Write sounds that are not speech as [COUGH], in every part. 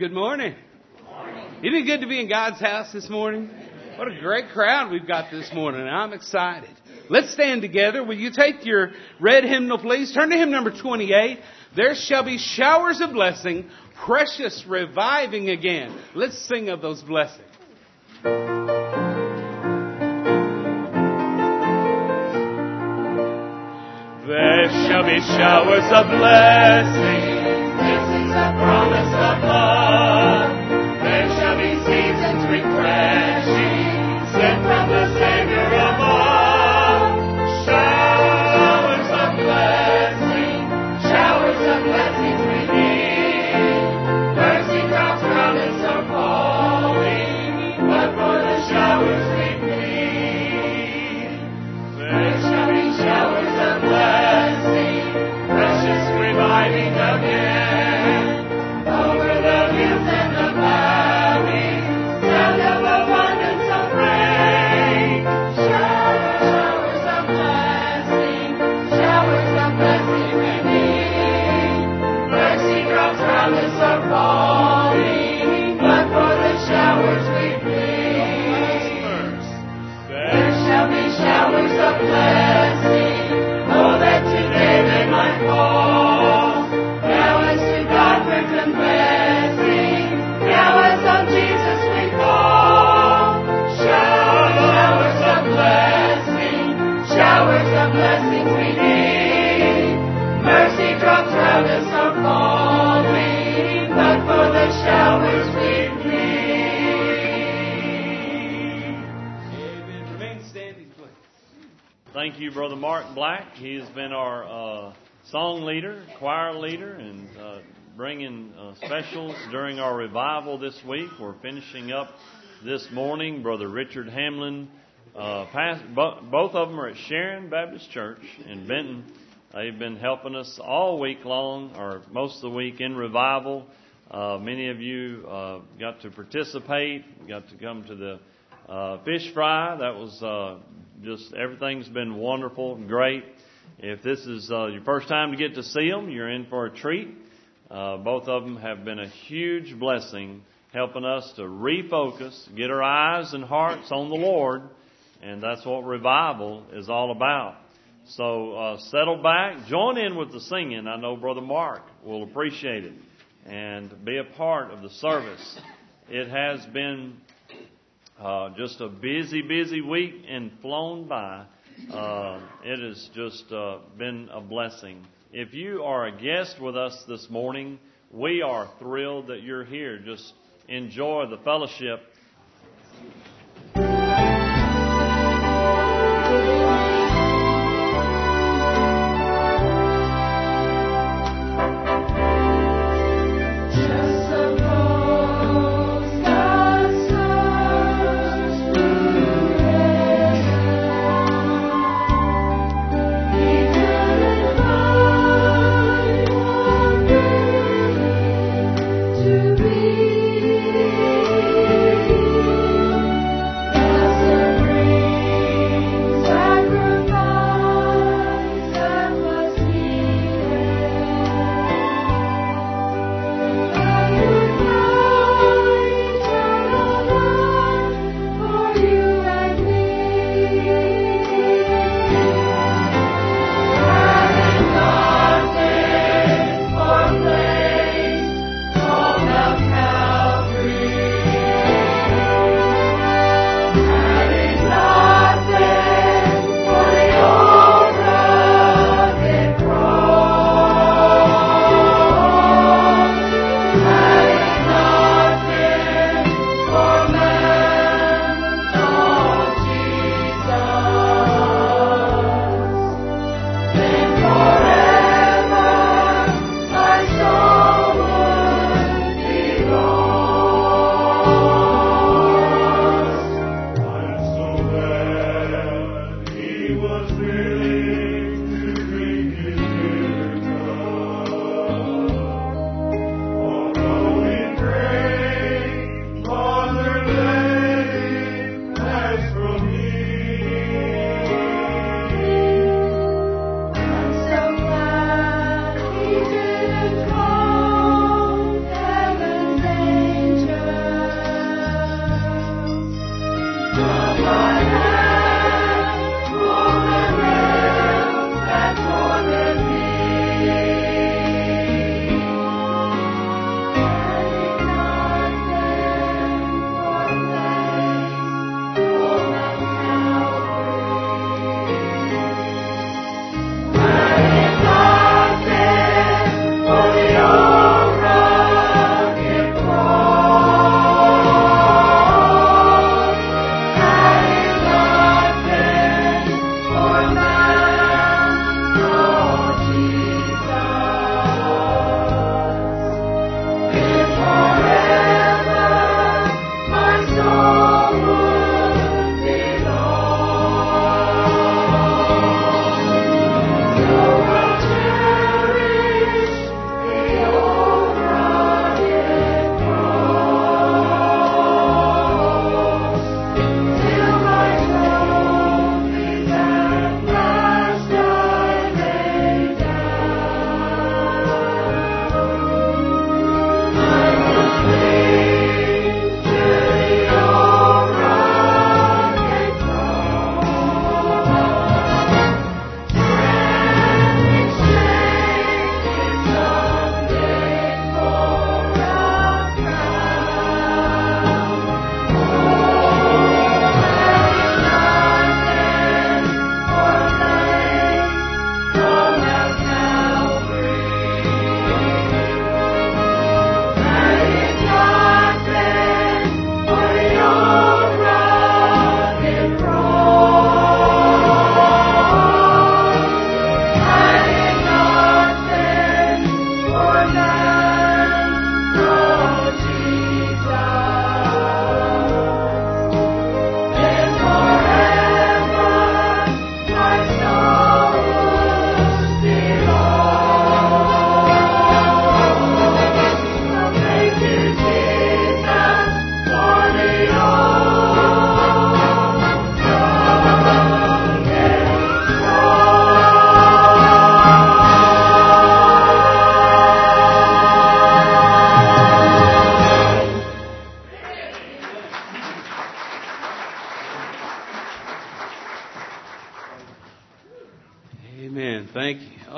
Good morning. Isn't it good to be in God's house this morning? What a great crowd we've got this morning. I'm excited. Let's stand together. Will you take your red hymnal, please? Turn to hymn number 28. There shall be showers of blessing, precious reviving again. Let's sing of those blessings. There shall be showers of blessing. This is a promise of Thank you, Brother Mark Black. He has been our uh, song leader, choir leader, and uh, bringing uh, specials during our revival this week. We're finishing up this morning. Brother Richard Hamlin, uh, past, bo- both of them are at Sharon Baptist Church in Benton. They've been helping us all week long, or most of the week, in revival. Uh, many of you uh, got to participate, got to come to the uh, fish fry. That was uh, just everything's been wonderful and great. If this is uh, your first time to get to see them, you're in for a treat. Uh, both of them have been a huge blessing, helping us to refocus, get our eyes and hearts on the Lord, and that's what revival is all about. So uh, settle back, join in with the singing. I know Brother Mark will appreciate it, and be a part of the service. It has been uh, just a busy, busy week and flown by. Uh, it has just uh, been a blessing. If you are a guest with us this morning, we are thrilled that you're here. Just enjoy the fellowship.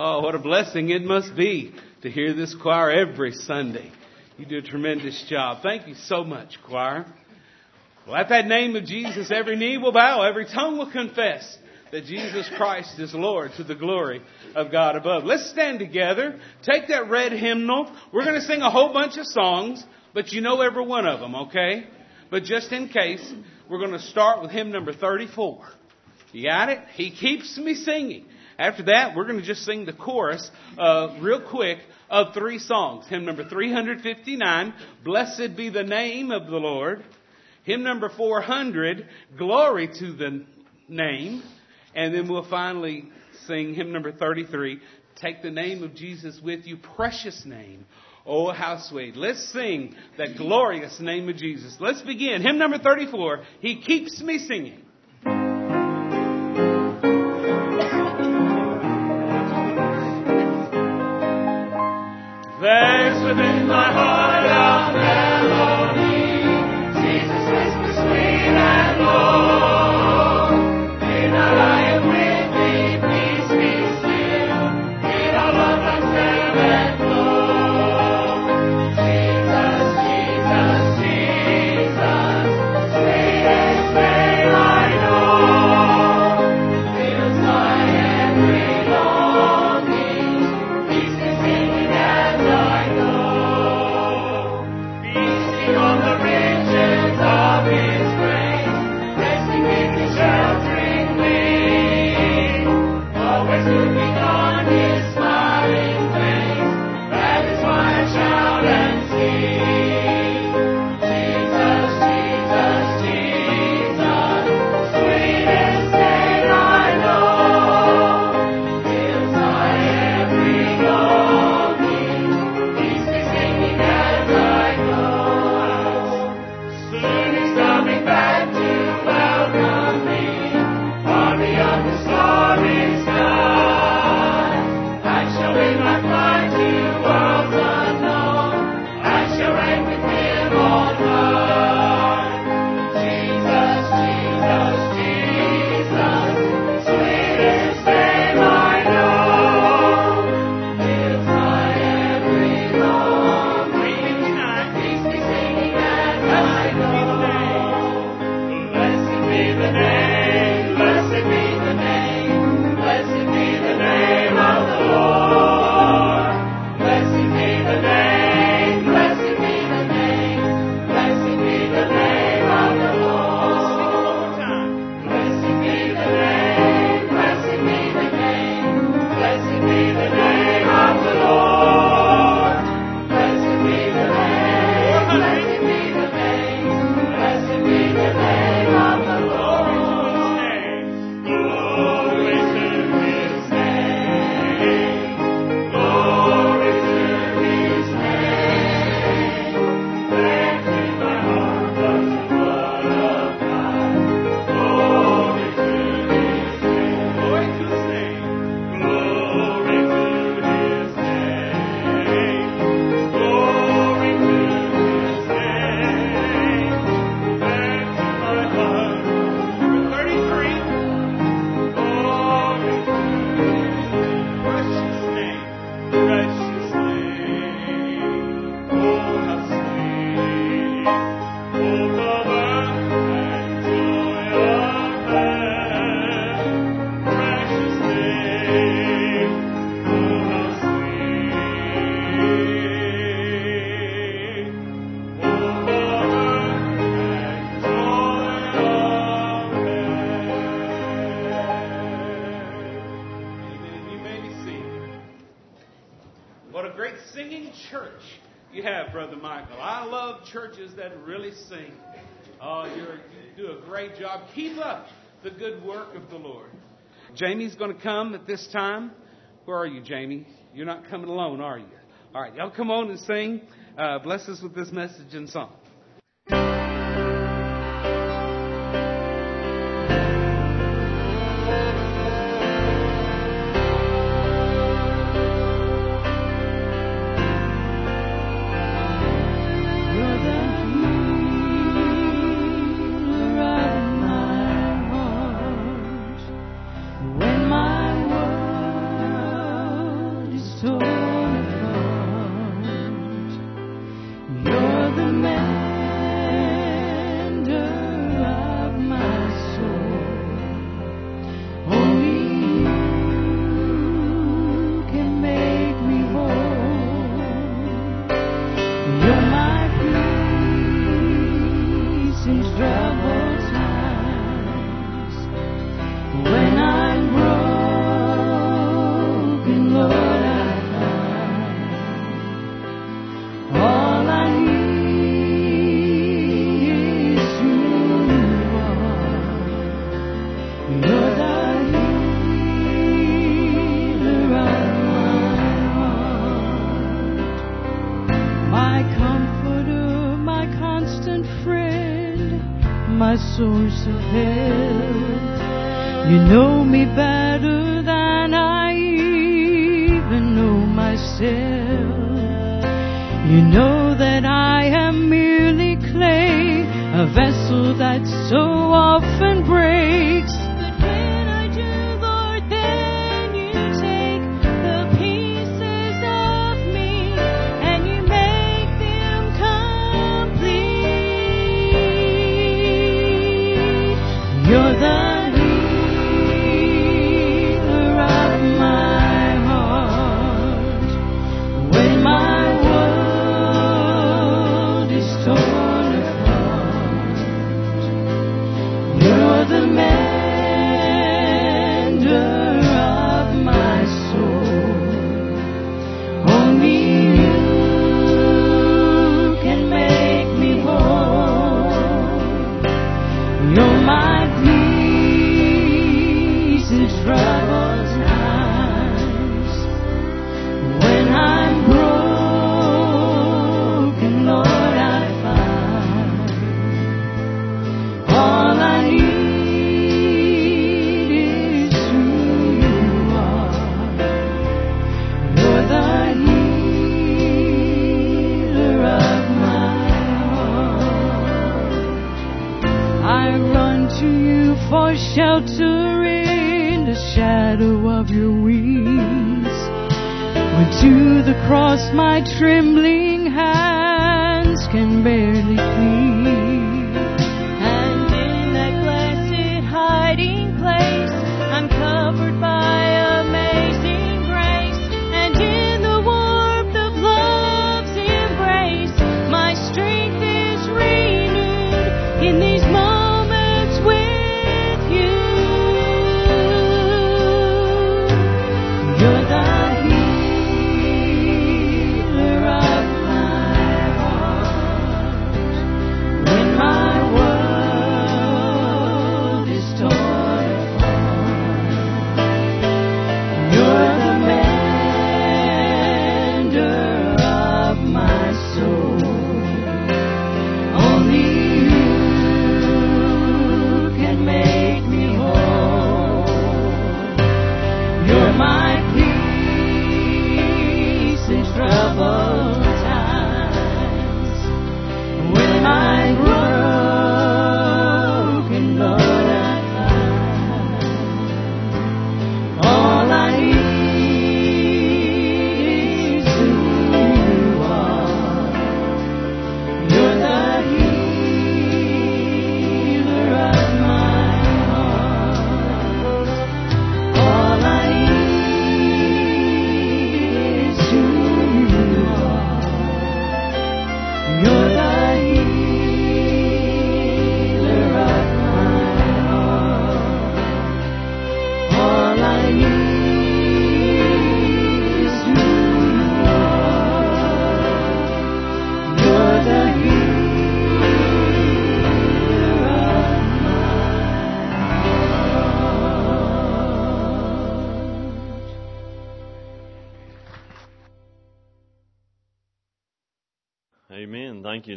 Oh, what a blessing it must be to hear this choir every Sunday. You do a tremendous job. Thank you so much, choir. Well, at that name of Jesus, every knee will bow, every tongue will confess that Jesus Christ is Lord to the glory of God above. Let's stand together. Take that red hymnal. We're going to sing a whole bunch of songs, but you know every one of them, okay? But just in case, we're going to start with hymn number 34. You got it? He keeps me singing. After that, we're going to just sing the chorus, uh, real quick, of three songs. Hymn number 359, Blessed be the name of the Lord. Hymn number 400, Glory to the name. And then we'll finally sing hymn number 33, Take the name of Jesus with you, precious name. Oh, how sweet. Let's sing that glorious name of Jesus. Let's begin. Hymn number 34, He Keeps Me Singing. Within my heart great job. Keep up the good work of the Lord. Jamie's going to come at this time. Where are you, Jamie? You're not coming alone, are you? All right, y'all come on and sing. Uh, bless us with this message and song. My source of help. You know me better than I even know myself. You know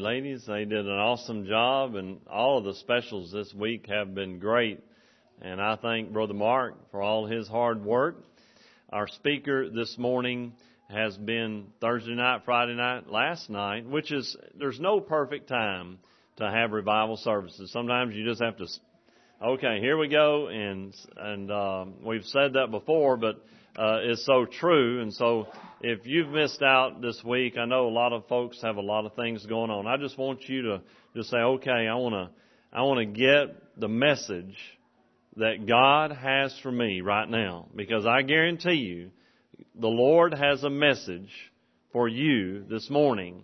ladies. They did an awesome job, and all of the specials this week have been great. And I thank Brother Mark for all his hard work. Our speaker this morning has been Thursday night, Friday night, last night, which is, there's no perfect time to have revival services. Sometimes you just have to, okay, here we go, and, and, uh, we've said that before, but, uh, it's so true. And so if you've missed out this week, I know a lot of folks have a lot of things going on. I just want you to just say, okay, I want to, I want to get the message that God has for me right now because I guarantee you the Lord has a message for you this morning.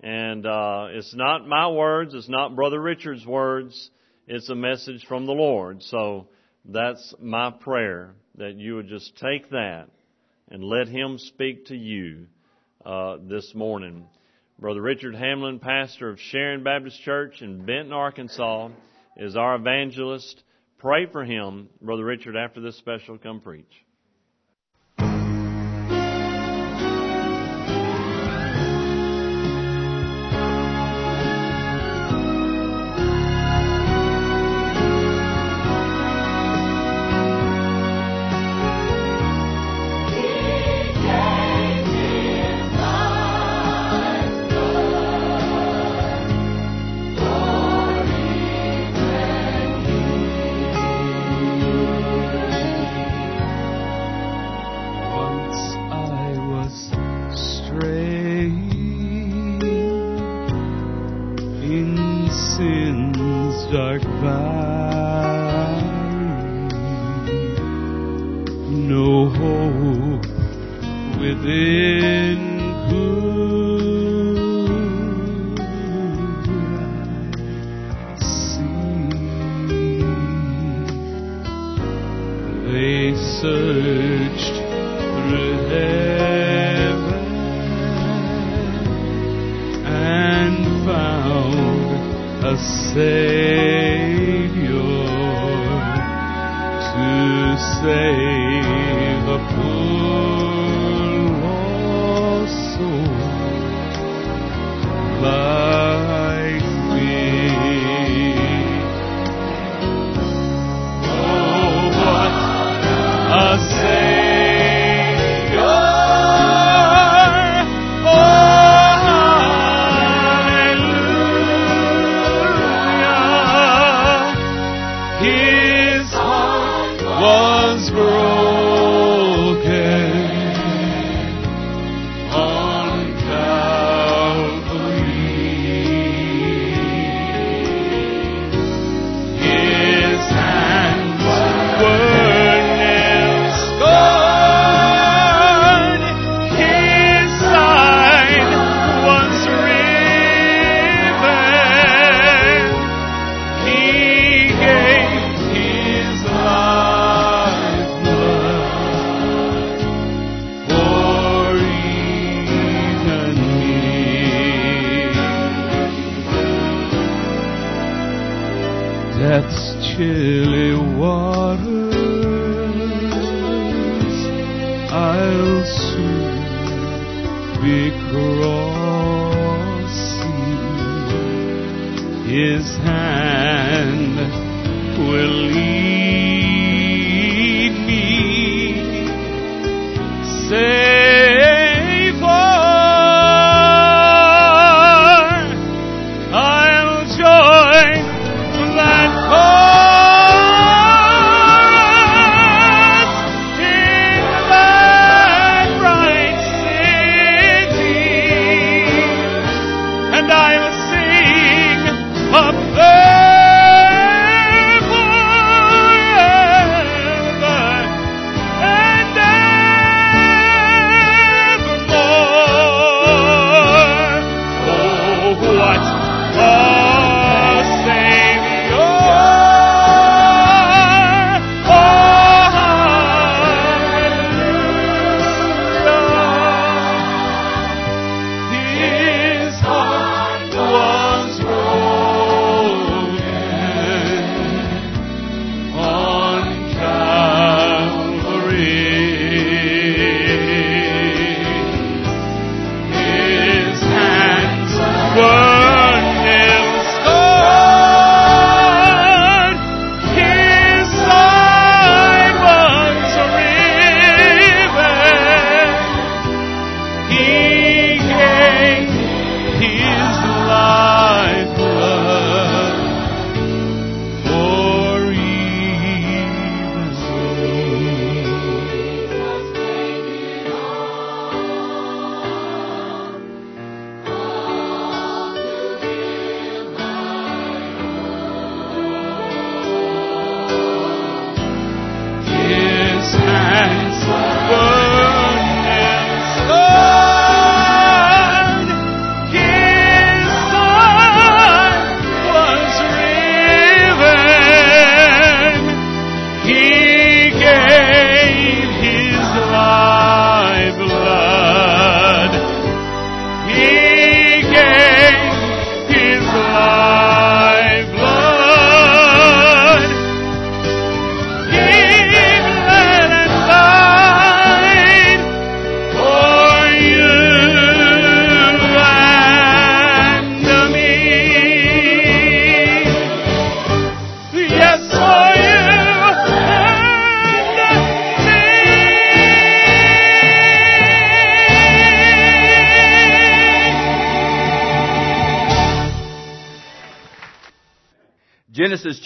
And uh, it's not my words, it's not Brother Richard's words, it's a message from the Lord. So that's my prayer that you would just take that and let Him speak to you uh, this morning. Brother Richard Hamlin, pastor of Sharon Baptist Church in Benton, Arkansas, is our evangelist. Pray for him, Brother Richard, after this special come preach. Dark valley. No hope within could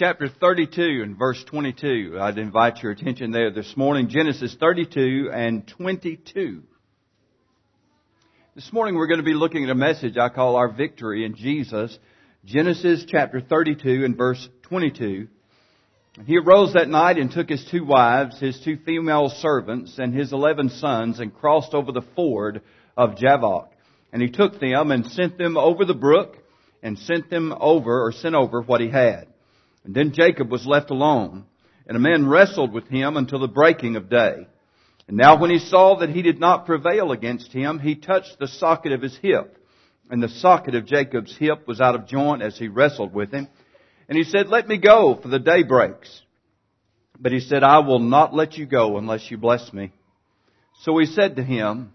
chapter 32 and verse 22. I'd invite your attention there this morning. Genesis 32 and 22. This morning we're going to be looking at a message I call Our Victory in Jesus. Genesis chapter 32 and verse 22. He arose that night and took his two wives, his two female servants, and his eleven sons, and crossed over the ford of Jabbok. And he took them and sent them over the brook, and sent them over, or sent over what he had. And then Jacob was left alone, and a man wrestled with him until the breaking of day. And now when he saw that he did not prevail against him, he touched the socket of his hip. And the socket of Jacob's hip was out of joint as he wrestled with him. And he said, let me go, for the day breaks. But he said, I will not let you go unless you bless me. So he said to him,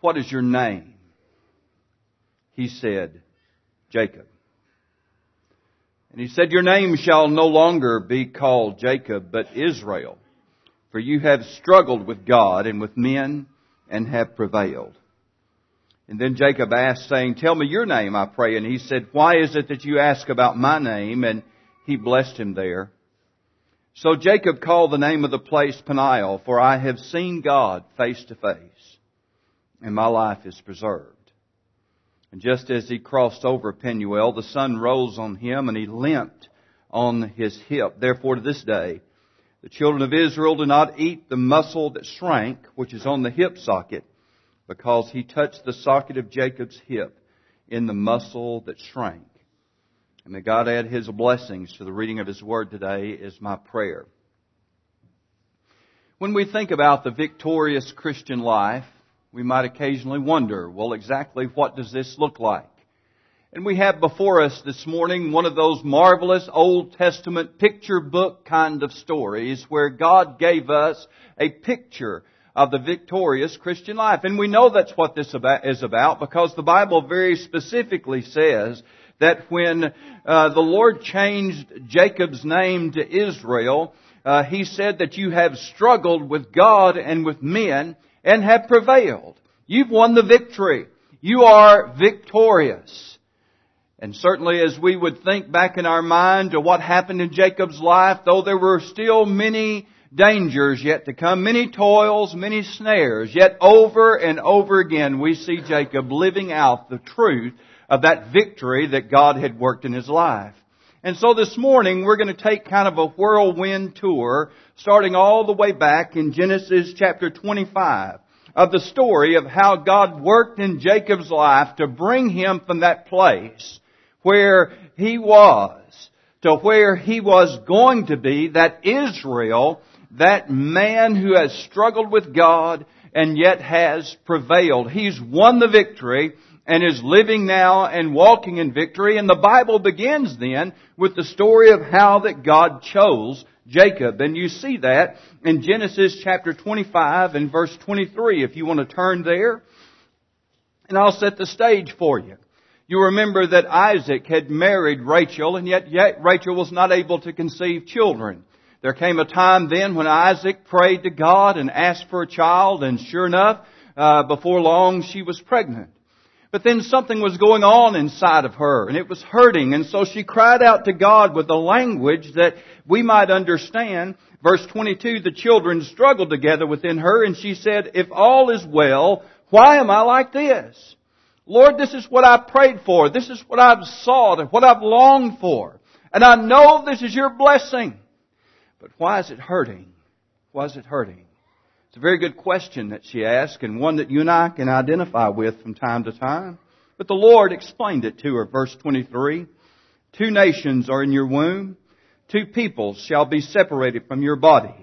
what is your name? He said, Jacob. And he said, your name shall no longer be called Jacob, but Israel for you have struggled with God and with men and have prevailed. And then Jacob asked, saying, Tell me your name, I pray. And he said, Why is it that you ask about my name? And he blessed him there. So Jacob called the name of the place Peniel, for I have seen God face to face, and my life is preserved. And just as he crossed over Penuel, the sun rose on him, and he limped on his hip. Therefore, to this day, the children of Israel do not eat the muscle that shrank, which is on the hip socket, because he touched the socket of Jacob's hip in the muscle that shrank. And may God add his blessings to the reading of his word today is my prayer. When we think about the victorious Christian life, we might occasionally wonder, well, exactly what does this look like? And we have before us this morning one of those marvelous Old Testament picture book kind of stories where God gave us a picture of the victorious Christian life. And we know that's what this is about because the Bible very specifically says that when uh, the Lord changed Jacob's name to Israel, uh, he said that you have struggled with God and with men and have prevailed. You've won the victory. You are victorious. And certainly as we would think back in our mind to what happened in Jacob's life, though there were still many dangers yet to come, many toils, many snares, yet over and over again we see Jacob living out the truth of that victory that God had worked in his life. And so this morning we're going to take kind of a whirlwind tour, starting all the way back in Genesis chapter 25, of the story of how God worked in Jacob's life to bring him from that place where he was to where he was going to be, that Israel, that man who has struggled with God and yet has prevailed. He's won the victory and is living now and walking in victory. And the Bible begins then with the story of how that God chose Jacob. And you see that in Genesis chapter 25 and verse 23 if you want to turn there. And I'll set the stage for you. You remember that Isaac had married Rachel and yet, yet Rachel was not able to conceive children. There came a time then when Isaac prayed to God and asked for a child and sure enough, uh, before long she was pregnant. But then something was going on inside of her and it was hurting and so she cried out to God with a language that we might understand. Verse 22, the children struggled together within her and she said, if all is well, why am I like this? Lord, this is what I prayed for. This is what I've sought and what I've longed for. And I know this is your blessing. But why is it hurting? Why is it hurting? It's a very good question that she asked and one that you and I can identify with from time to time. But the Lord explained it to her. Verse 23. Two nations are in your womb. Two peoples shall be separated from your body.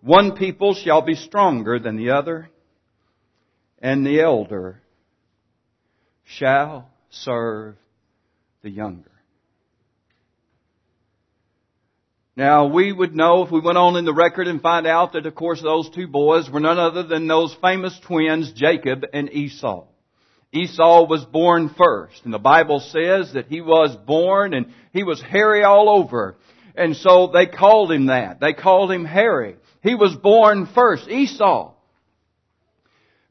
One people shall be stronger than the other, and the elder shall serve the younger. Now, we would know if we went on in the record and find out that, of course, those two boys were none other than those famous twins, Jacob and Esau. Esau was born first, and the Bible says that he was born and he was hairy all over. And so they called him that. They called him hairy. He was born first, Esau.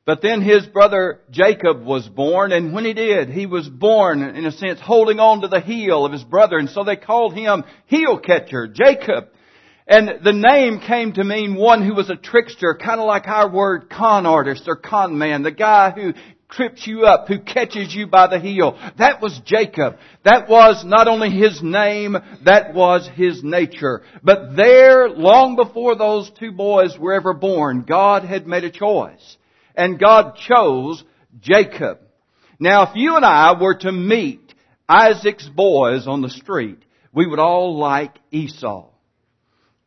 But then his brother Jacob was born, and when he did, he was born, in a sense, holding on to the heel of his brother, and so they called him heel catcher, Jacob. And the name came to mean one who was a trickster, kind of like our word con artist or con man, the guy who trips you up, who catches you by the heel. That was Jacob. That was not only his name, that was his nature. But there, long before those two boys were ever born, God had made a choice. And God chose Jacob. Now if you and I were to meet Isaac's boys on the street, we would all like Esau.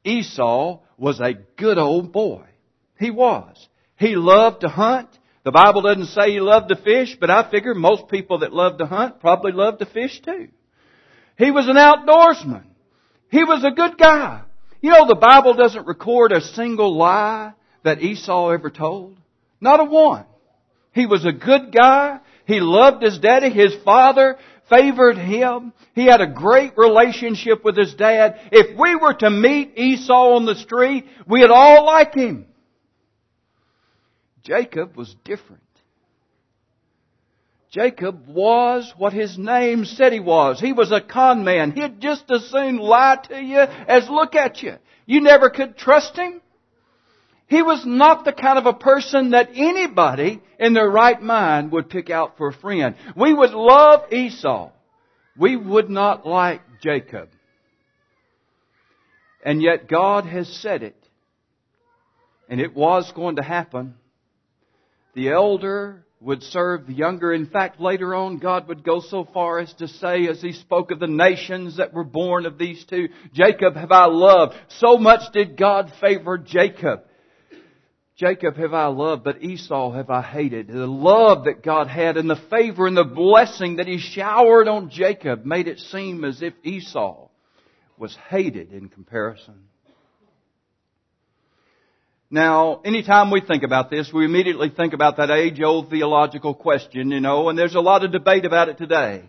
Esau was a good old boy. He was. He loved to hunt. The Bible doesn't say he loved to fish, but I figure most people that love to hunt probably love to fish too. He was an outdoorsman. He was a good guy. You know, the Bible doesn't record a single lie that Esau ever told. Not a one. He was a good guy. He loved his daddy. His father favored him. He had a great relationship with his dad. If we were to meet Esau on the street, we'd all like him. Jacob was different. Jacob was what his name said he was. He was a con man. He'd just as soon lie to you as look at you. You never could trust him. He was not the kind of a person that anybody in their right mind would pick out for a friend. We would love Esau. We would not like Jacob. And yet God has said it. And it was going to happen. The elder would serve the younger. In fact, later on, God would go so far as to say, as He spoke of the nations that were born of these two, Jacob have I loved. So much did God favor Jacob. Jacob have I loved, but Esau have I hated. The love that God had and the favor and the blessing that He showered on Jacob made it seem as if Esau was hated in comparison. Now, anytime we think about this, we immediately think about that age-old theological question, you know, and there's a lot of debate about it today.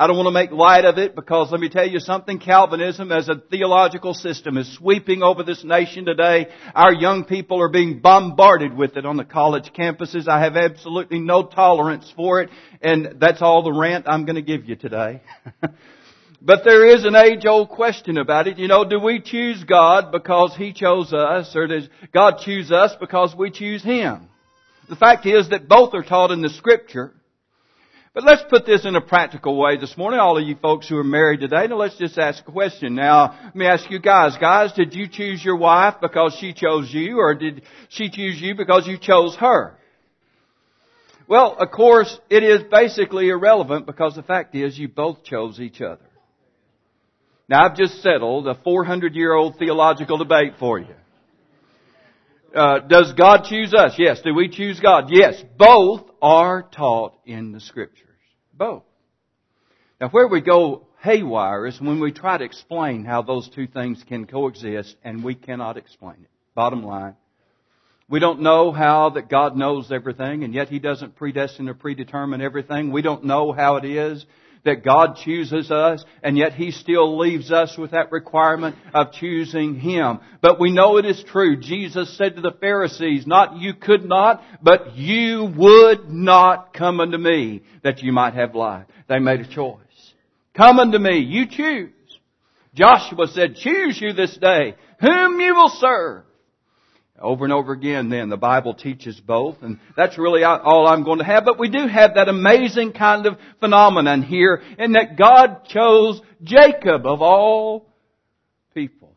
I don't want to make light of it because let me tell you something, Calvinism as a theological system is sweeping over this nation today. Our young people are being bombarded with it on the college campuses. I have absolutely no tolerance for it and that's all the rant I'm going to give you today. [LAUGHS] but there is an age old question about it. You know, do we choose God because He chose us or does God choose us because we choose Him? The fact is that both are taught in the scripture. But let's put this in a practical way this morning. All of you folks who are married today, now let's just ask a question. Now, let me ask you guys. Guys, did you choose your wife because she chose you or did she choose you because you chose her? Well, of course, it is basically irrelevant because the fact is you both chose each other. Now I've just settled a 400 year old theological debate for you. Uh, does God choose us? Yes. Do we choose God? Yes. Both are taught in the Scriptures. Both. Now where we go haywire is when we try to explain how those two things can coexist and we cannot explain it. Bottom line. We don't know how that God knows everything and yet He doesn't predestine or predetermine everything. We don't know how it is that God chooses us, and yet He still leaves us with that requirement of choosing Him. But we know it is true. Jesus said to the Pharisees, not you could not, but you would not come unto me that you might have life. They made a choice. Come unto me, you choose. Joshua said, choose you this day whom you will serve. Over and over again then, the Bible teaches both, and that's really all I'm going to have, but we do have that amazing kind of phenomenon here, in that God chose Jacob of all people.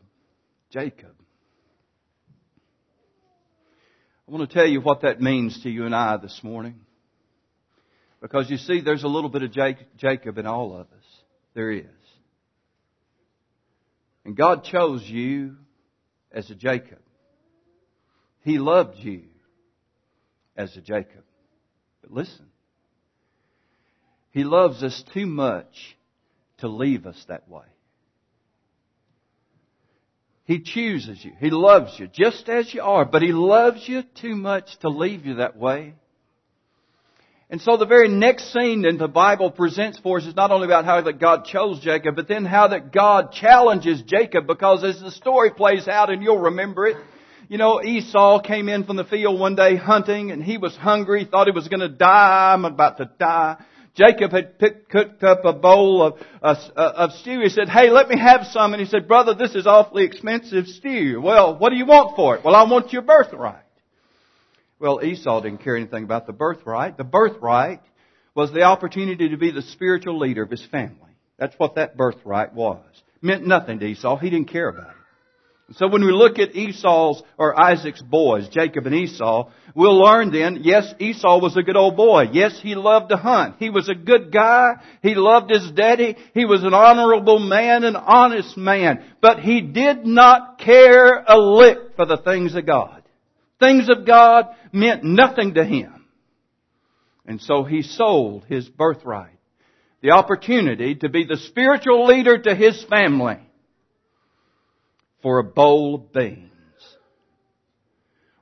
Jacob. I want to tell you what that means to you and I this morning. Because you see, there's a little bit of Jacob in all of us. There is. And God chose you as a Jacob. He loved you as a Jacob. But listen, He loves us too much to leave us that way. He chooses you. He loves you just as you are, but He loves you too much to leave you that way. And so the very next scene that the Bible presents for us is not only about how that God chose Jacob, but then how that God challenges Jacob because as the story plays out, and you'll remember it, you know, Esau came in from the field one day hunting and he was hungry, thought he was going to die. I'm about to die. Jacob had picked, cooked up a bowl of, uh, of stew. He said, hey, let me have some. And he said, brother, this is awfully expensive stew. Well, what do you want for it? Well, I want your birthright. Well, Esau didn't care anything about the birthright. The birthright was the opportunity to be the spiritual leader of his family. That's what that birthright was. Meant nothing to Esau. He didn't care about it. So when we look at Esau's or Isaac's boys, Jacob and Esau, we'll learn then, yes, Esau was a good old boy. Yes, he loved to hunt. He was a good guy. He loved his daddy. He was an honorable man, an honest man. But he did not care a lick for the things of God. Things of God meant nothing to him. And so he sold his birthright. The opportunity to be the spiritual leader to his family for a bowl of beans.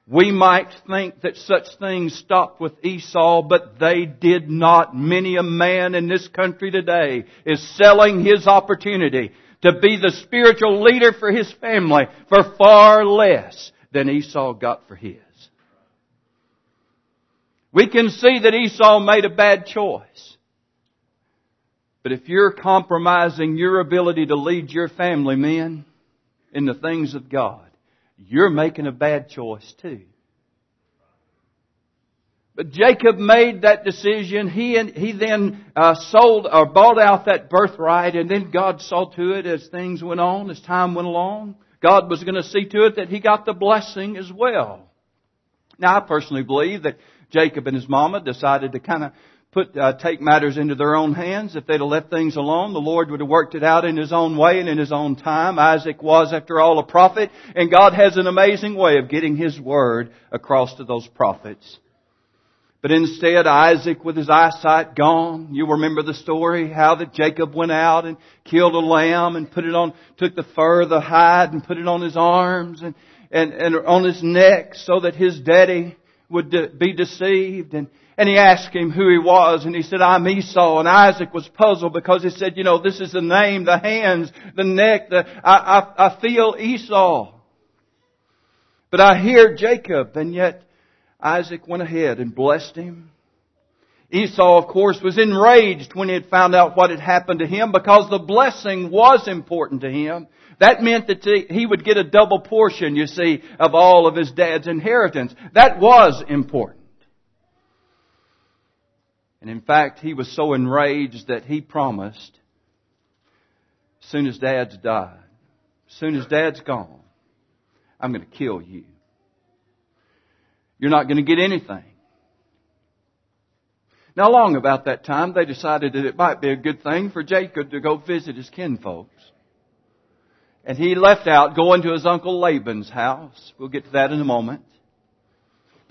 We might think that such things stopped with Esau, but they did not. Many a man in this country today is selling his opportunity to be the spiritual leader for his family for far less than Esau got for his. We can see that Esau made a bad choice. But if you're compromising your ability to lead your family, men, in the things of God, you're making a bad choice too. But Jacob made that decision. He and, he then uh, sold or bought out that birthright, and then God saw to it as things went on, as time went along. God was going to see to it that he got the blessing as well. Now, I personally believe that Jacob and his mama decided to kind of put uh, take matters into their own hands. If they'd have left things alone, the Lord would have worked it out in His own way and in His own time. Isaac was, after all, a prophet, and God has an amazing way of getting His word across to those prophets. But instead, Isaac, with his eyesight gone, you remember the story how that Jacob went out and killed a lamb and put it on, took the fur, the hide, and put it on his arms and and, and on his neck so that his daddy would de- be deceived and and he asked him who he was, and he said, I'm Esau. And Isaac was puzzled because he said, you know, this is the name, the hands, the neck, the, I, I, I feel Esau. But I hear Jacob, and yet Isaac went ahead and blessed him. Esau, of course, was enraged when he had found out what had happened to him because the blessing was important to him. That meant that he would get a double portion, you see, of all of his dad's inheritance. That was important. And in fact, he was so enraged that he promised, as soon as dad's died, as soon as dad's gone, I'm going to kill you. You're not going to get anything. Now, along about that time, they decided that it might be a good thing for Jacob to go visit his kinfolks. And he left out going to his uncle Laban's house. We'll get to that in a moment.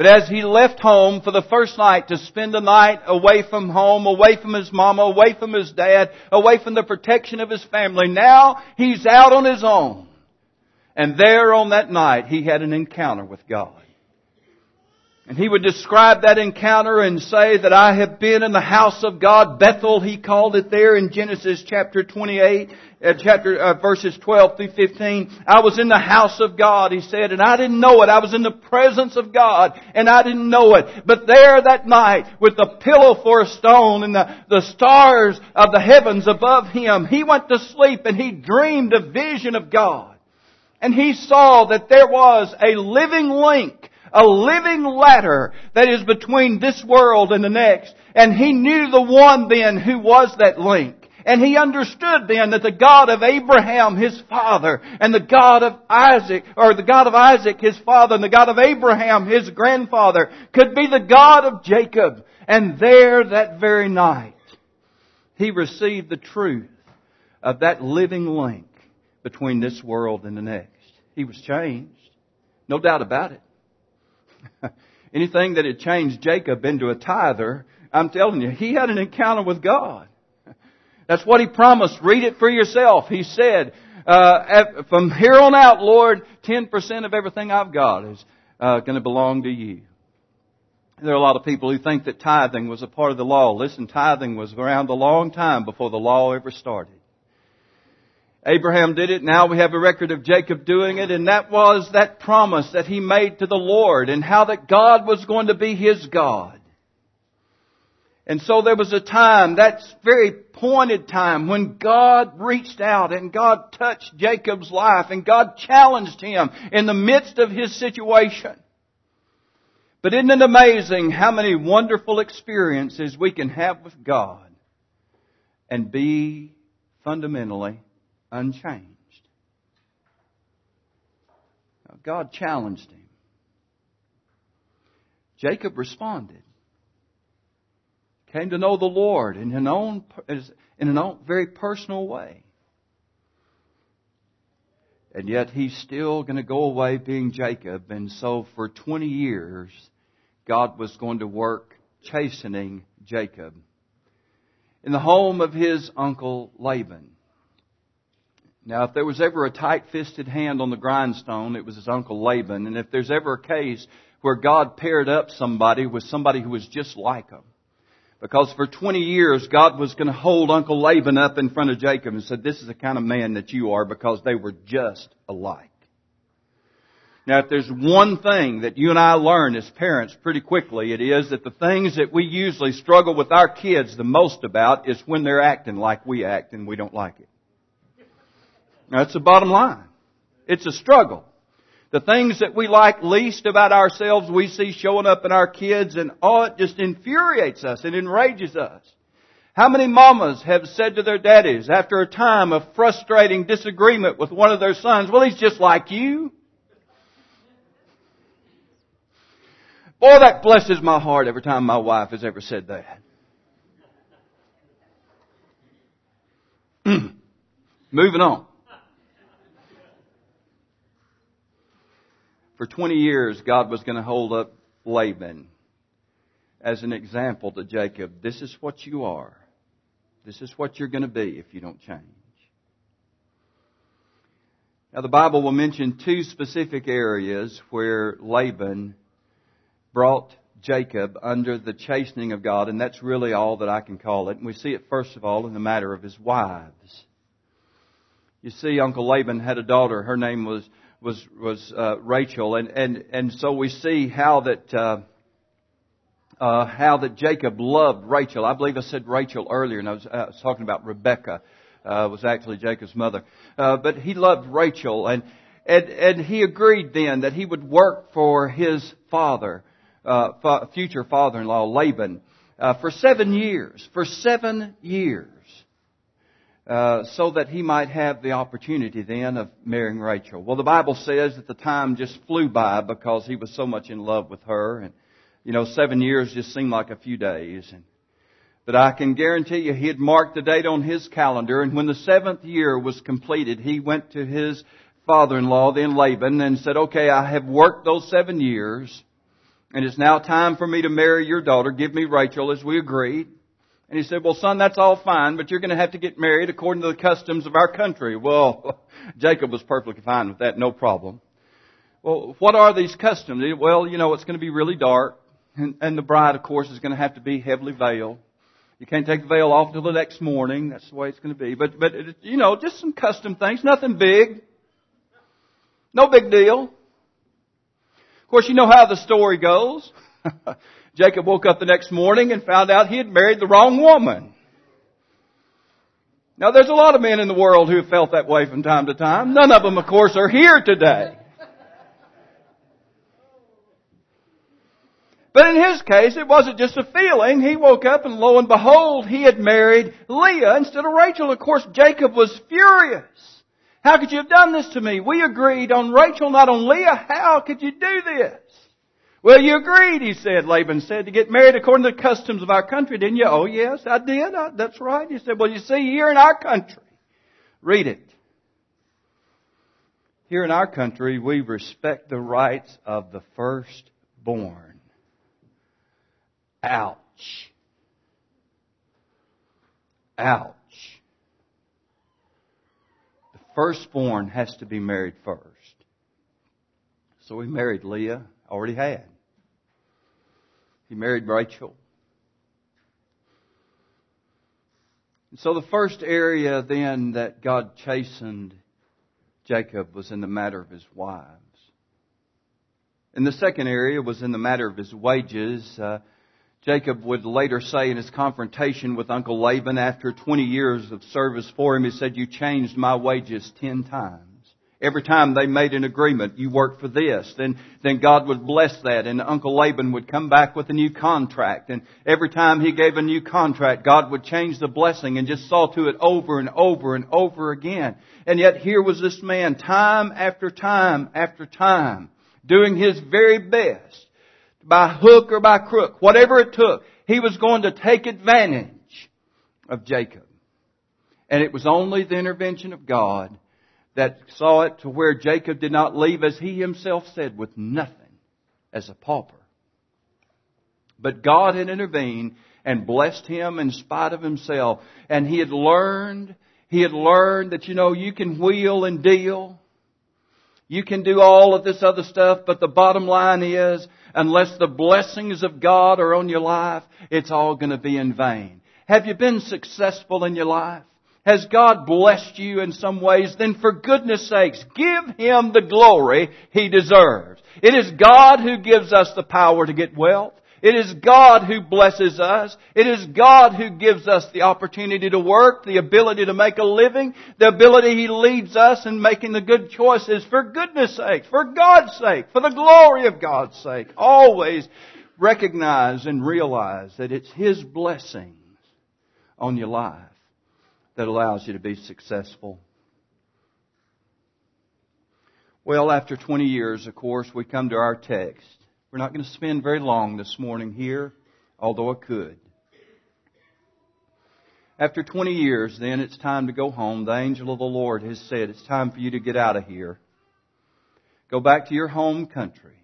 But as he left home for the first night to spend the night away from home, away from his mama, away from his dad, away from the protection of his family, now he's out on his own. And there on that night, he had an encounter with God. And he would describe that encounter and say that I have been in the house of God. Bethel, he called it there in Genesis chapter 28, uh, chapter, uh, verses 12 through 15. I was in the house of God, he said, and I didn't know it. I was in the presence of God, and I didn't know it. But there that night, with the pillow for a stone and the, the stars of the heavens above him, he went to sleep and he dreamed a vision of God. And he saw that there was a living link a living ladder that is between this world and the next. And he knew the one then who was that link. And he understood then that the God of Abraham, his father, and the God of Isaac, or the God of Isaac, his father, and the God of Abraham, his grandfather, could be the God of Jacob. And there that very night, he received the truth of that living link between this world and the next. He was changed. No doubt about it. [LAUGHS] Anything that had changed Jacob into a tither, I'm telling you, he had an encounter with God. That's what he promised. Read it for yourself. He said, uh, from here on out, Lord, 10% of everything I've got is uh, going to belong to you. There are a lot of people who think that tithing was a part of the law. Listen, tithing was around a long time before the law ever started. Abraham did it. Now we have a record of Jacob doing it. And that was that promise that he made to the Lord and how that God was going to be his God. And so there was a time, that's very pointed time, when God reached out and God touched Jacob's life and God challenged him in the midst of his situation. But isn't it amazing how many wonderful experiences we can have with God and be fundamentally unchanged? Now, God challenged him. Jacob responded. Came to know the Lord in an own, in an own very personal way. And yet he's still going to go away being Jacob. And so for 20 years, God was going to work chastening Jacob in the home of his uncle Laban. Now, if there was ever a tight-fisted hand on the grindstone, it was his uncle Laban. And if there's ever a case where God paired up somebody with somebody who was just like him, because for 20 years, God was going to hold Uncle Laban up in front of Jacob and said, this is the kind of man that you are because they were just alike. Now, if there's one thing that you and I learn as parents pretty quickly, it is that the things that we usually struggle with our kids the most about is when they're acting like we act and we don't like it. That's the bottom line. It's a struggle. The things that we like least about ourselves we see showing up in our kids and oh, it just infuriates us. It enrages us. How many mamas have said to their daddies after a time of frustrating disagreement with one of their sons, well, he's just like you. Boy, that blesses my heart every time my wife has ever said that. [CLEARS THROAT] Moving on. For 20 years, God was going to hold up Laban as an example to Jacob. This is what you are. This is what you're going to be if you don't change. Now the Bible will mention two specific areas where Laban brought Jacob under the chastening of God, and that's really all that I can call it. And we see it first of all in the matter of his wives. You see, Uncle Laban had a daughter. Her name was was was uh, Rachel, and and and so we see how that. Uh, uh, how that Jacob loved Rachel. I believe I said Rachel earlier, and I was, uh, I was talking about Rebecca. Uh, was actually Jacob's mother, uh, but he loved Rachel, and and and he agreed then that he would work for his father, uh, fa- future father-in-law Laban, uh, for seven years. For seven years. Uh, so that he might have the opportunity then of marrying Rachel. Well, the Bible says that the time just flew by because he was so much in love with her, and you know, seven years just seemed like a few days. And, but I can guarantee you, he had marked the date on his calendar, and when the seventh year was completed, he went to his father-in-law, then Laban, and said, "Okay, I have worked those seven years, and it's now time for me to marry your daughter. Give me Rachel, as we agreed." And he said, well son, that's all fine, but you're going to have to get married according to the customs of our country. Well, [LAUGHS] Jacob was perfectly fine with that, no problem. Well, what are these customs? Well, you know, it's going to be really dark, and, and the bride, of course, is going to have to be heavily veiled. You can't take the veil off until the next morning. That's the way it's going to be. But, but, you know, just some custom things. Nothing big. No big deal. Of course, you know how the story goes. [LAUGHS] Jacob woke up the next morning and found out he had married the wrong woman. Now there's a lot of men in the world who have felt that way from time to time. None of them, of course, are here today. But in his case, it wasn't just a feeling. He woke up and lo and behold, he had married Leah instead of Rachel. Of course, Jacob was furious. How could you have done this to me? We agreed on Rachel, not on Leah. How could you do this? Well, you agreed, he said, Laban said, to get married according to the customs of our country, didn't you? Oh, yes, I did. I, that's right. He said, well, you see, here in our country, read it. Here in our country, we respect the rights of the firstborn. Ouch. Ouch. The firstborn has to be married first. So we married Leah, already had. He married Rachel. And so the first area then that God chastened Jacob was in the matter of his wives. And the second area was in the matter of his wages. Uh, Jacob would later say in his confrontation with Uncle Laban after 20 years of service for him, he said, You changed my wages ten times. Every time they made an agreement, you work for this, then, then God would bless that and Uncle Laban would come back with a new contract. And every time he gave a new contract, God would change the blessing and just saw to it over and over and over again. And yet here was this man time after time after time doing his very best by hook or by crook, whatever it took. He was going to take advantage of Jacob. And it was only the intervention of God that saw it to where Jacob did not leave, as he himself said, with nothing as a pauper. But God had intervened and blessed him in spite of himself. And he had learned, he had learned that, you know, you can wheel and deal. You can do all of this other stuff, but the bottom line is, unless the blessings of God are on your life, it's all going to be in vain. Have you been successful in your life? Has God blessed you in some ways? Then for goodness sakes, give Him the glory He deserves. It is God who gives us the power to get wealth. It is God who blesses us. It is God who gives us the opportunity to work, the ability to make a living, the ability He leads us in making the good choices for goodness sake, for God's sake, for the glory of God's sake. Always recognize and realize that it's His blessings on your life that allows you to be successful. Well, after 20 years, of course, we come to our text. We're not going to spend very long this morning here, although I could. After 20 years, then it's time to go home. The angel of the Lord has said, it's time for you to get out of here. Go back to your home country.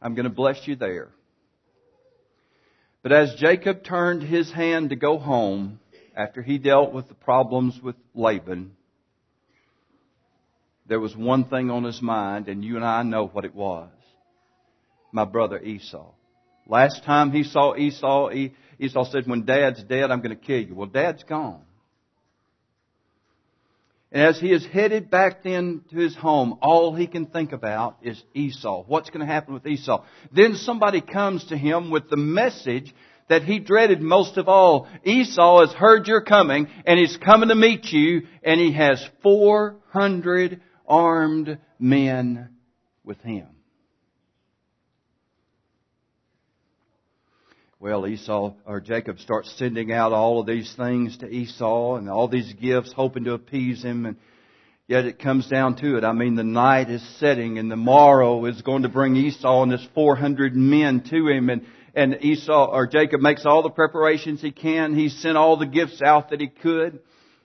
I'm going to bless you there. But as Jacob turned his hand to go home, after he dealt with the problems with Laban, there was one thing on his mind, and you and I know what it was. My brother Esau. Last time he saw Esau, Esau said, when dad's dead, I'm going to kill you. Well, dad's gone. And as he is headed back then to his home, all he can think about is Esau. What's going to happen with Esau? Then somebody comes to him with the message that he dreaded most of all. Esau has heard you're coming and he's coming to meet you and he has 400 armed men with him. Well, Esau or Jacob starts sending out all of these things to Esau and all these gifts hoping to appease him and Yet it comes down to it. I mean, the night is setting and the morrow is going to bring Esau and his 400 men to him and and Esau or Jacob makes all the preparations he can. He sent all the gifts out that he could.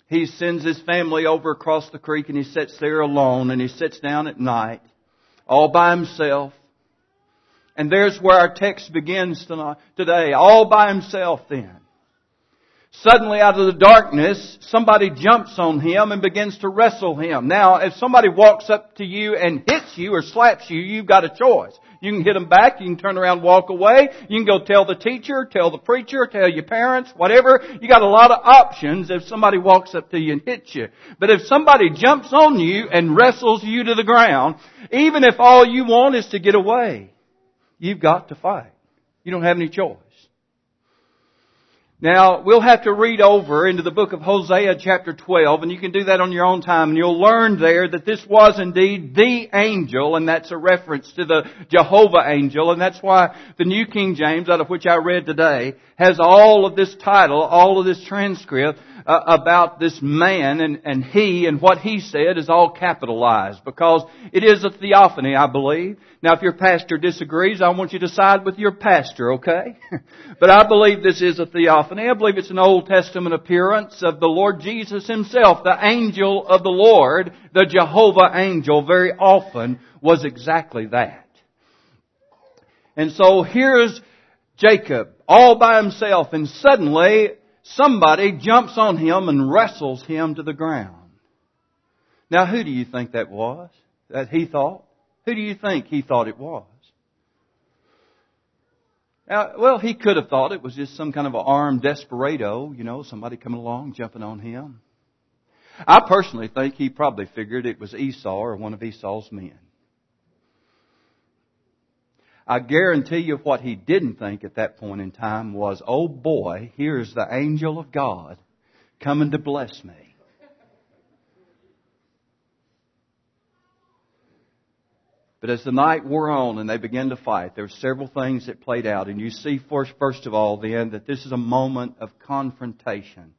He sends his family over across the creek and he sits there alone and he sits down at night all by himself. And there's where our text begins tonight, today, all by himself then. Suddenly out of the darkness, somebody jumps on him and begins to wrestle him. Now, if somebody walks up to you and hits you or slaps you, you've got a choice. You can hit them back. You can turn around, walk away. You can go tell the teacher, tell the preacher, tell your parents, whatever. You got a lot of options if somebody walks up to you and hits you. But if somebody jumps on you and wrestles you to the ground, even if all you want is to get away, you've got to fight. You don't have any choice. Now, we'll have to read over into the book of Hosea chapter 12, and you can do that on your own time, and you'll learn there that this was indeed the angel, and that's a reference to the Jehovah angel, and that's why the New King James, out of which I read today, has all of this title, all of this transcript, uh, about this man and, and he and what he said is all capitalized because it is a theophany, I believe. Now, if your pastor disagrees, I want you to side with your pastor, okay? [LAUGHS] but I believe this is a theophany. I believe it's an Old Testament appearance of the Lord Jesus himself, the angel of the Lord, the Jehovah angel, very often was exactly that. And so here's Jacob all by himself and suddenly somebody jumps on him and wrestles him to the ground. Now who do you think that was? That he thought? Who do you think he thought it was? Now, well, he could have thought it was just some kind of an armed desperado, you know, somebody coming along jumping on him. I personally think he probably figured it was Esau or one of Esau's men. I guarantee you what he didn't think at that point in time was, oh boy, here's the angel of God coming to bless me. But as the night wore on and they began to fight, there were several things that played out. And you see first, first of all then that this is a moment of confrontation.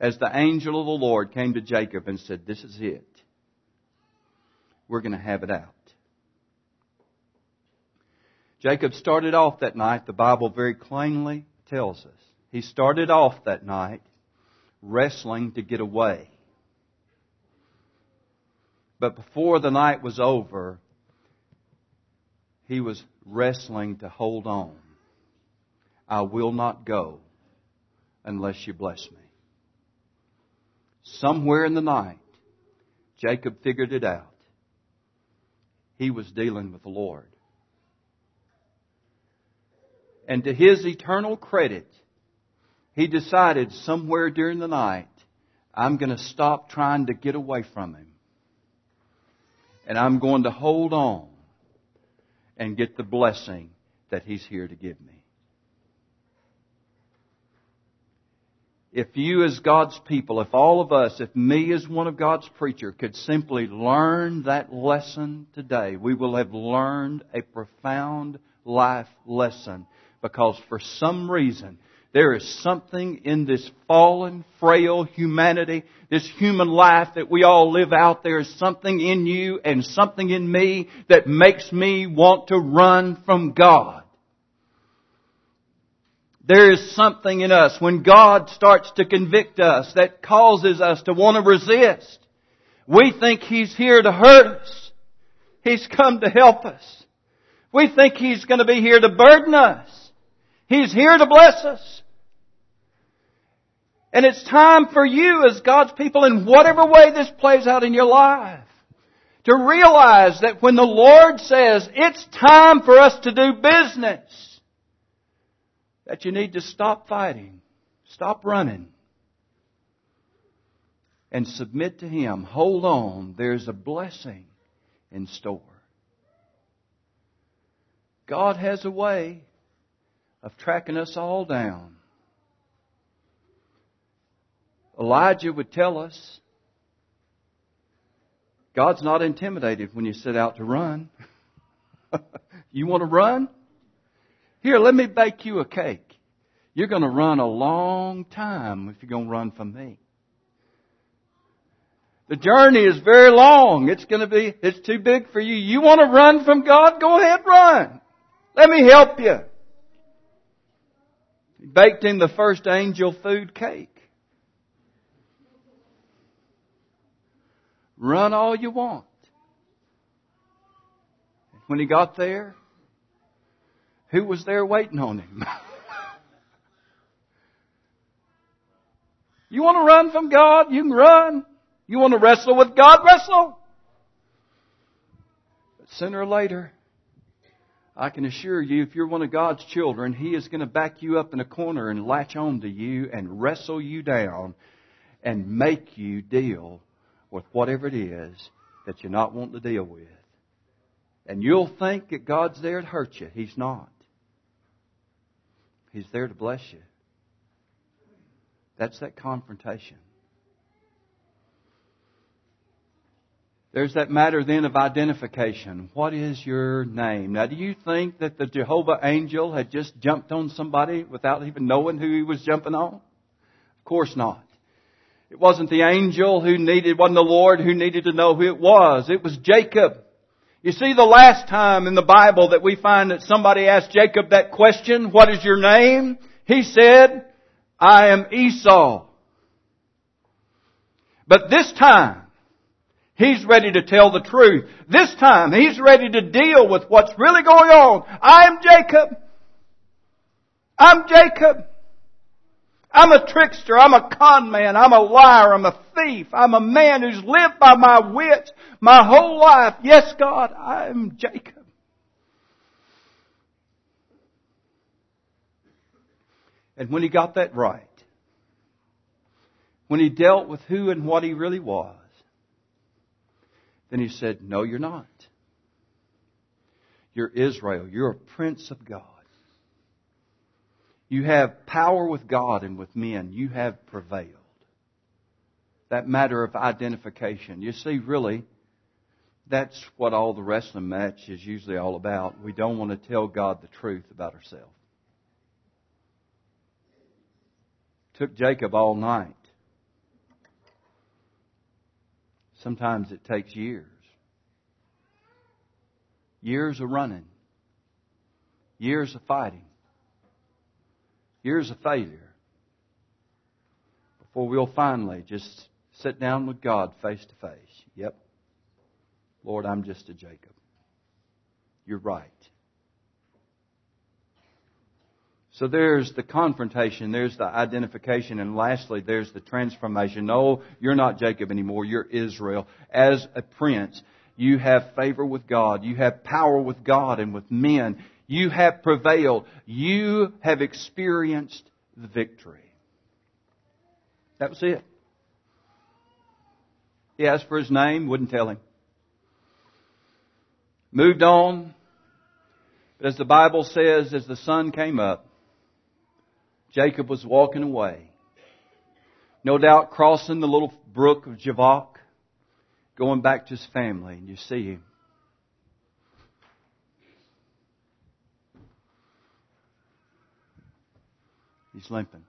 As the angel of the Lord came to Jacob and said, this is it. We're going to have it out. Jacob started off that night, the Bible very plainly tells us. He started off that night wrestling to get away. But before the night was over, he was wrestling to hold on. I will not go unless you bless me. Somewhere in the night, Jacob figured it out. He was dealing with the Lord. And to his eternal credit, he decided somewhere during the night, I'm going to stop trying to get away from him. And I'm going to hold on and get the blessing that he's here to give me. If you as God's people, if all of us, if me as one of God's preacher could simply learn that lesson today, we will have learned a profound life lesson because for some reason there is something in this fallen, frail humanity, this human life that we all live out. There is something in you and something in me that makes me want to run from God. There is something in us when God starts to convict us that causes us to want to resist. We think He's here to hurt us. He's come to help us. We think He's going to be here to burden us. He's here to bless us. And it's time for you as God's people in whatever way this plays out in your life to realize that when the Lord says it's time for us to do business, that you need to stop fighting, stop running, and submit to Him. Hold on, there's a blessing in store. God has a way of tracking us all down. Elijah would tell us God's not intimidated when you set out to run. [LAUGHS] you want to run? Here, let me bake you a cake. You're going to run a long time if you're going to run from me. The journey is very long. It's going to be, it's too big for you. You want to run from God? Go ahead, run. Let me help you. Baked him the first angel food cake. Run all you want. When he got there, who was there waiting on him? [LAUGHS] you want to run from God? You can run. You want to wrestle with God? Wrestle. But sooner or later, I can assure you, if you're one of God's children, He is going to back you up in a corner and latch on to you and wrestle you down and make you deal with whatever it is that you're not wanting to deal with. And you'll think that God's there to hurt you. He's not. He's there to bless you. That's that confrontation. There's that matter then of identification. What is your name? Now, do you think that the Jehovah angel had just jumped on somebody without even knowing who he was jumping on? Of course not. It wasn't the angel who needed, wasn't the Lord who needed to know who it was. It was Jacob. You see, the last time in the Bible that we find that somebody asked Jacob that question, what is your name? He said, I am Esau. But this time, He's ready to tell the truth. This time, he's ready to deal with what's really going on. I'm Jacob. I'm Jacob. I'm a trickster. I'm a con man. I'm a liar. I'm a thief. I'm a man who's lived by my wits my whole life. Yes, God, I'm Jacob. And when he got that right, when he dealt with who and what he really was, then he said, No, you're not. You're Israel. You're a prince of God. You have power with God and with men. You have prevailed. That matter of identification. You see, really, that's what all the wrestling match is usually all about. We don't want to tell God the truth about ourselves. took Jacob all night. Sometimes it takes years. Years of running. Years of fighting. Years of failure. Before we'll finally just sit down with God face to face. Yep. Lord, I'm just a Jacob. You're right. So there's the confrontation, there's the identification, and lastly, there's the transformation. No, you're not Jacob anymore, you're Israel. As a prince, you have favor with God, you have power with God and with men, you have prevailed, you have experienced the victory. That was it. He asked for his name, wouldn't tell him. Moved on. But as the Bible says, as the sun came up, Jacob was walking away. No doubt crossing the little brook of Jabbok, going back to his family, and you see him. He's limping.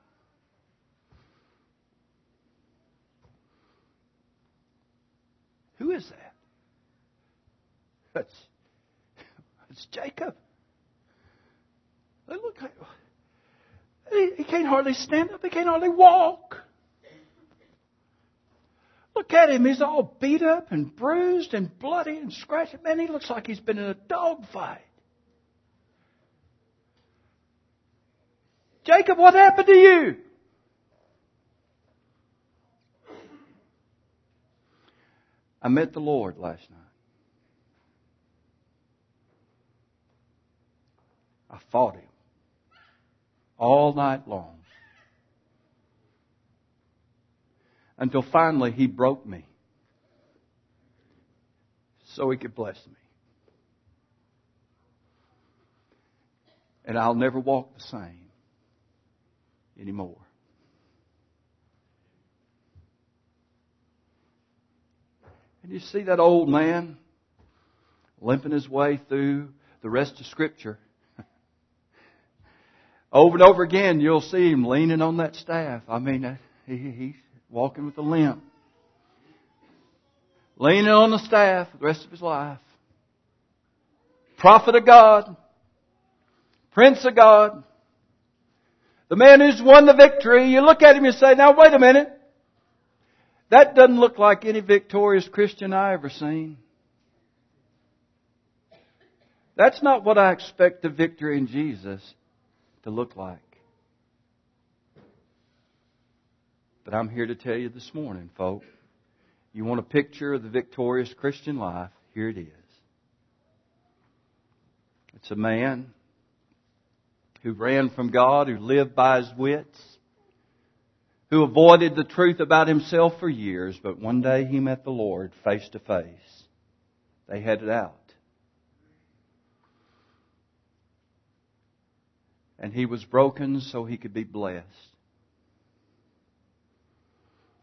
Who is that? That's, that's Jacob. They look like he, he can't hardly stand up. He can't hardly walk. Look at him. He's all beat up and bruised and bloody and scratched. Man, he looks like he's been in a dog fight. Jacob, what happened to you? I met the Lord last night. I fought him all night long. Until finally he broke me so he could bless me. And I'll never walk the same anymore. And you see that old man limping his way through the rest of Scripture. Over and over again, you'll see him leaning on that staff. I mean, he, he's walking with a limp. Leaning on the staff the rest of his life. Prophet of God. Prince of God. The man who's won the victory. You look at him and say, now wait a minute. That doesn't look like any victorious Christian I ever seen. That's not what I expect of victory in Jesus to look like. But I'm here to tell you this morning, folks. You want a picture of the victorious Christian life? Here it is. It's a man who ran from God, who lived by his wits, who avoided the truth about himself for years, but one day he met the Lord face to face. They headed out. And he was broken so he could be blessed.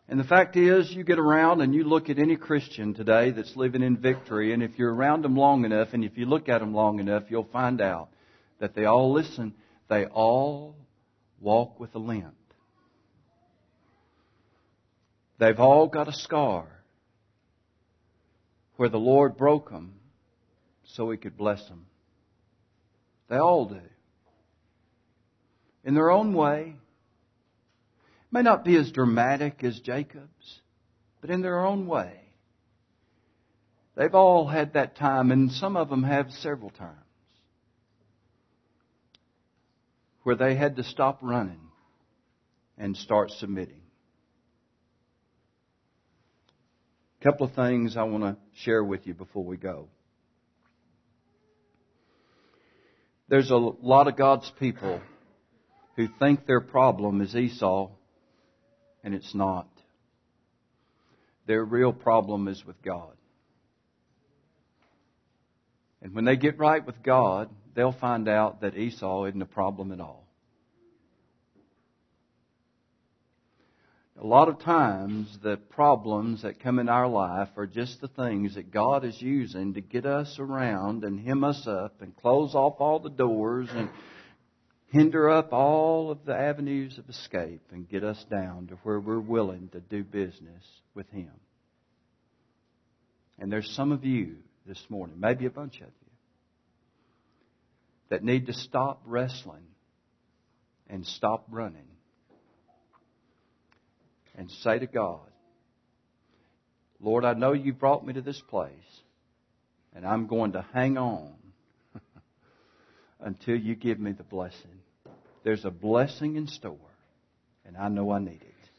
And the fact is, you get around and you look at any Christian today that's living in victory, and if you're around them long enough, and if you look at them long enough, you'll find out that they all listen, they all walk with a limp. They've all got a scar where the Lord broke them so He could bless them. They all do in their own way. May not be as dramatic as Jacob's, but in their own way. They've all had that time, and some of them have several times, where they had to stop running and start submitting. A couple of things I want to share with you before we go. There's a lot of God's people who think their problem is Esau, and it's not. Their real problem is with God. And when they get right with God, they'll find out that Esau isn't a problem at all. A lot of times, the problems that come in our life are just the things that God is using to get us around and hem us up and close off all the doors and hinder up all of the avenues of escape and get us down to where we're willing to do business with Him. And there's some of you this morning, maybe a bunch of you, that need to stop wrestling and stop running and say to God, Lord, I know you brought me to this place, and I'm going to hang on until you give me the blessing. There's a blessing in store, and I know I need it,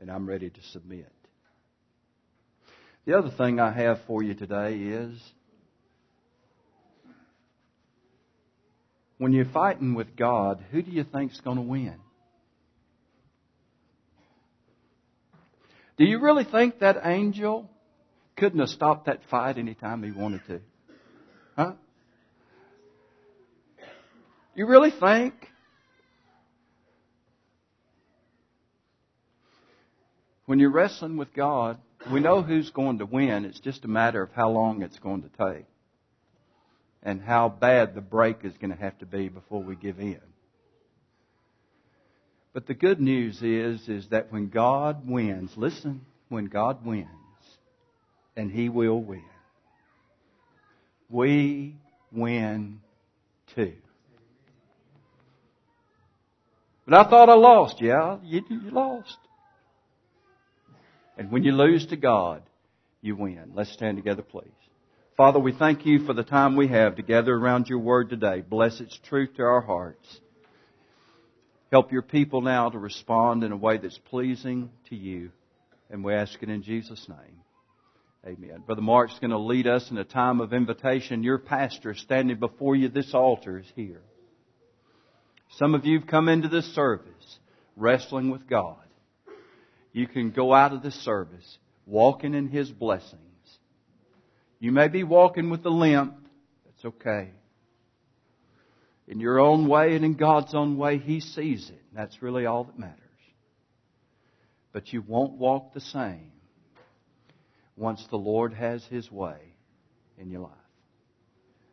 and I'm ready to submit. The other thing I have for you today is when you're fighting with God, who do you think's going to win? Do you really think that angel couldn't have stopped that fight anytime he wanted to? Huh? You really think? When you're wrestling with God, we know who's going to win. It's just a matter of how long it's going to take and how bad the break is going to have to be before we give in. But the good news is, is that when God wins, listen, when God wins, and He will win, we win too. But I thought I lost. Yeah, you, you lost. And when you lose to God, you win. Let's stand together, please. Father, we thank you for the time we have to gather around your word today. Bless its truth to our hearts. Help your people now to respond in a way that's pleasing to you. And we ask it in Jesus' name. Amen. Brother Mark's going to lead us in a time of invitation. Your pastor standing before you, this altar is here. Some of you have come into this service wrestling with God. You can go out of this service walking in His blessings. You may be walking with a limp. That's okay in your own way and in God's own way, He sees it. That's really all that matters. But you won't walk the same once the Lord has His way in your life.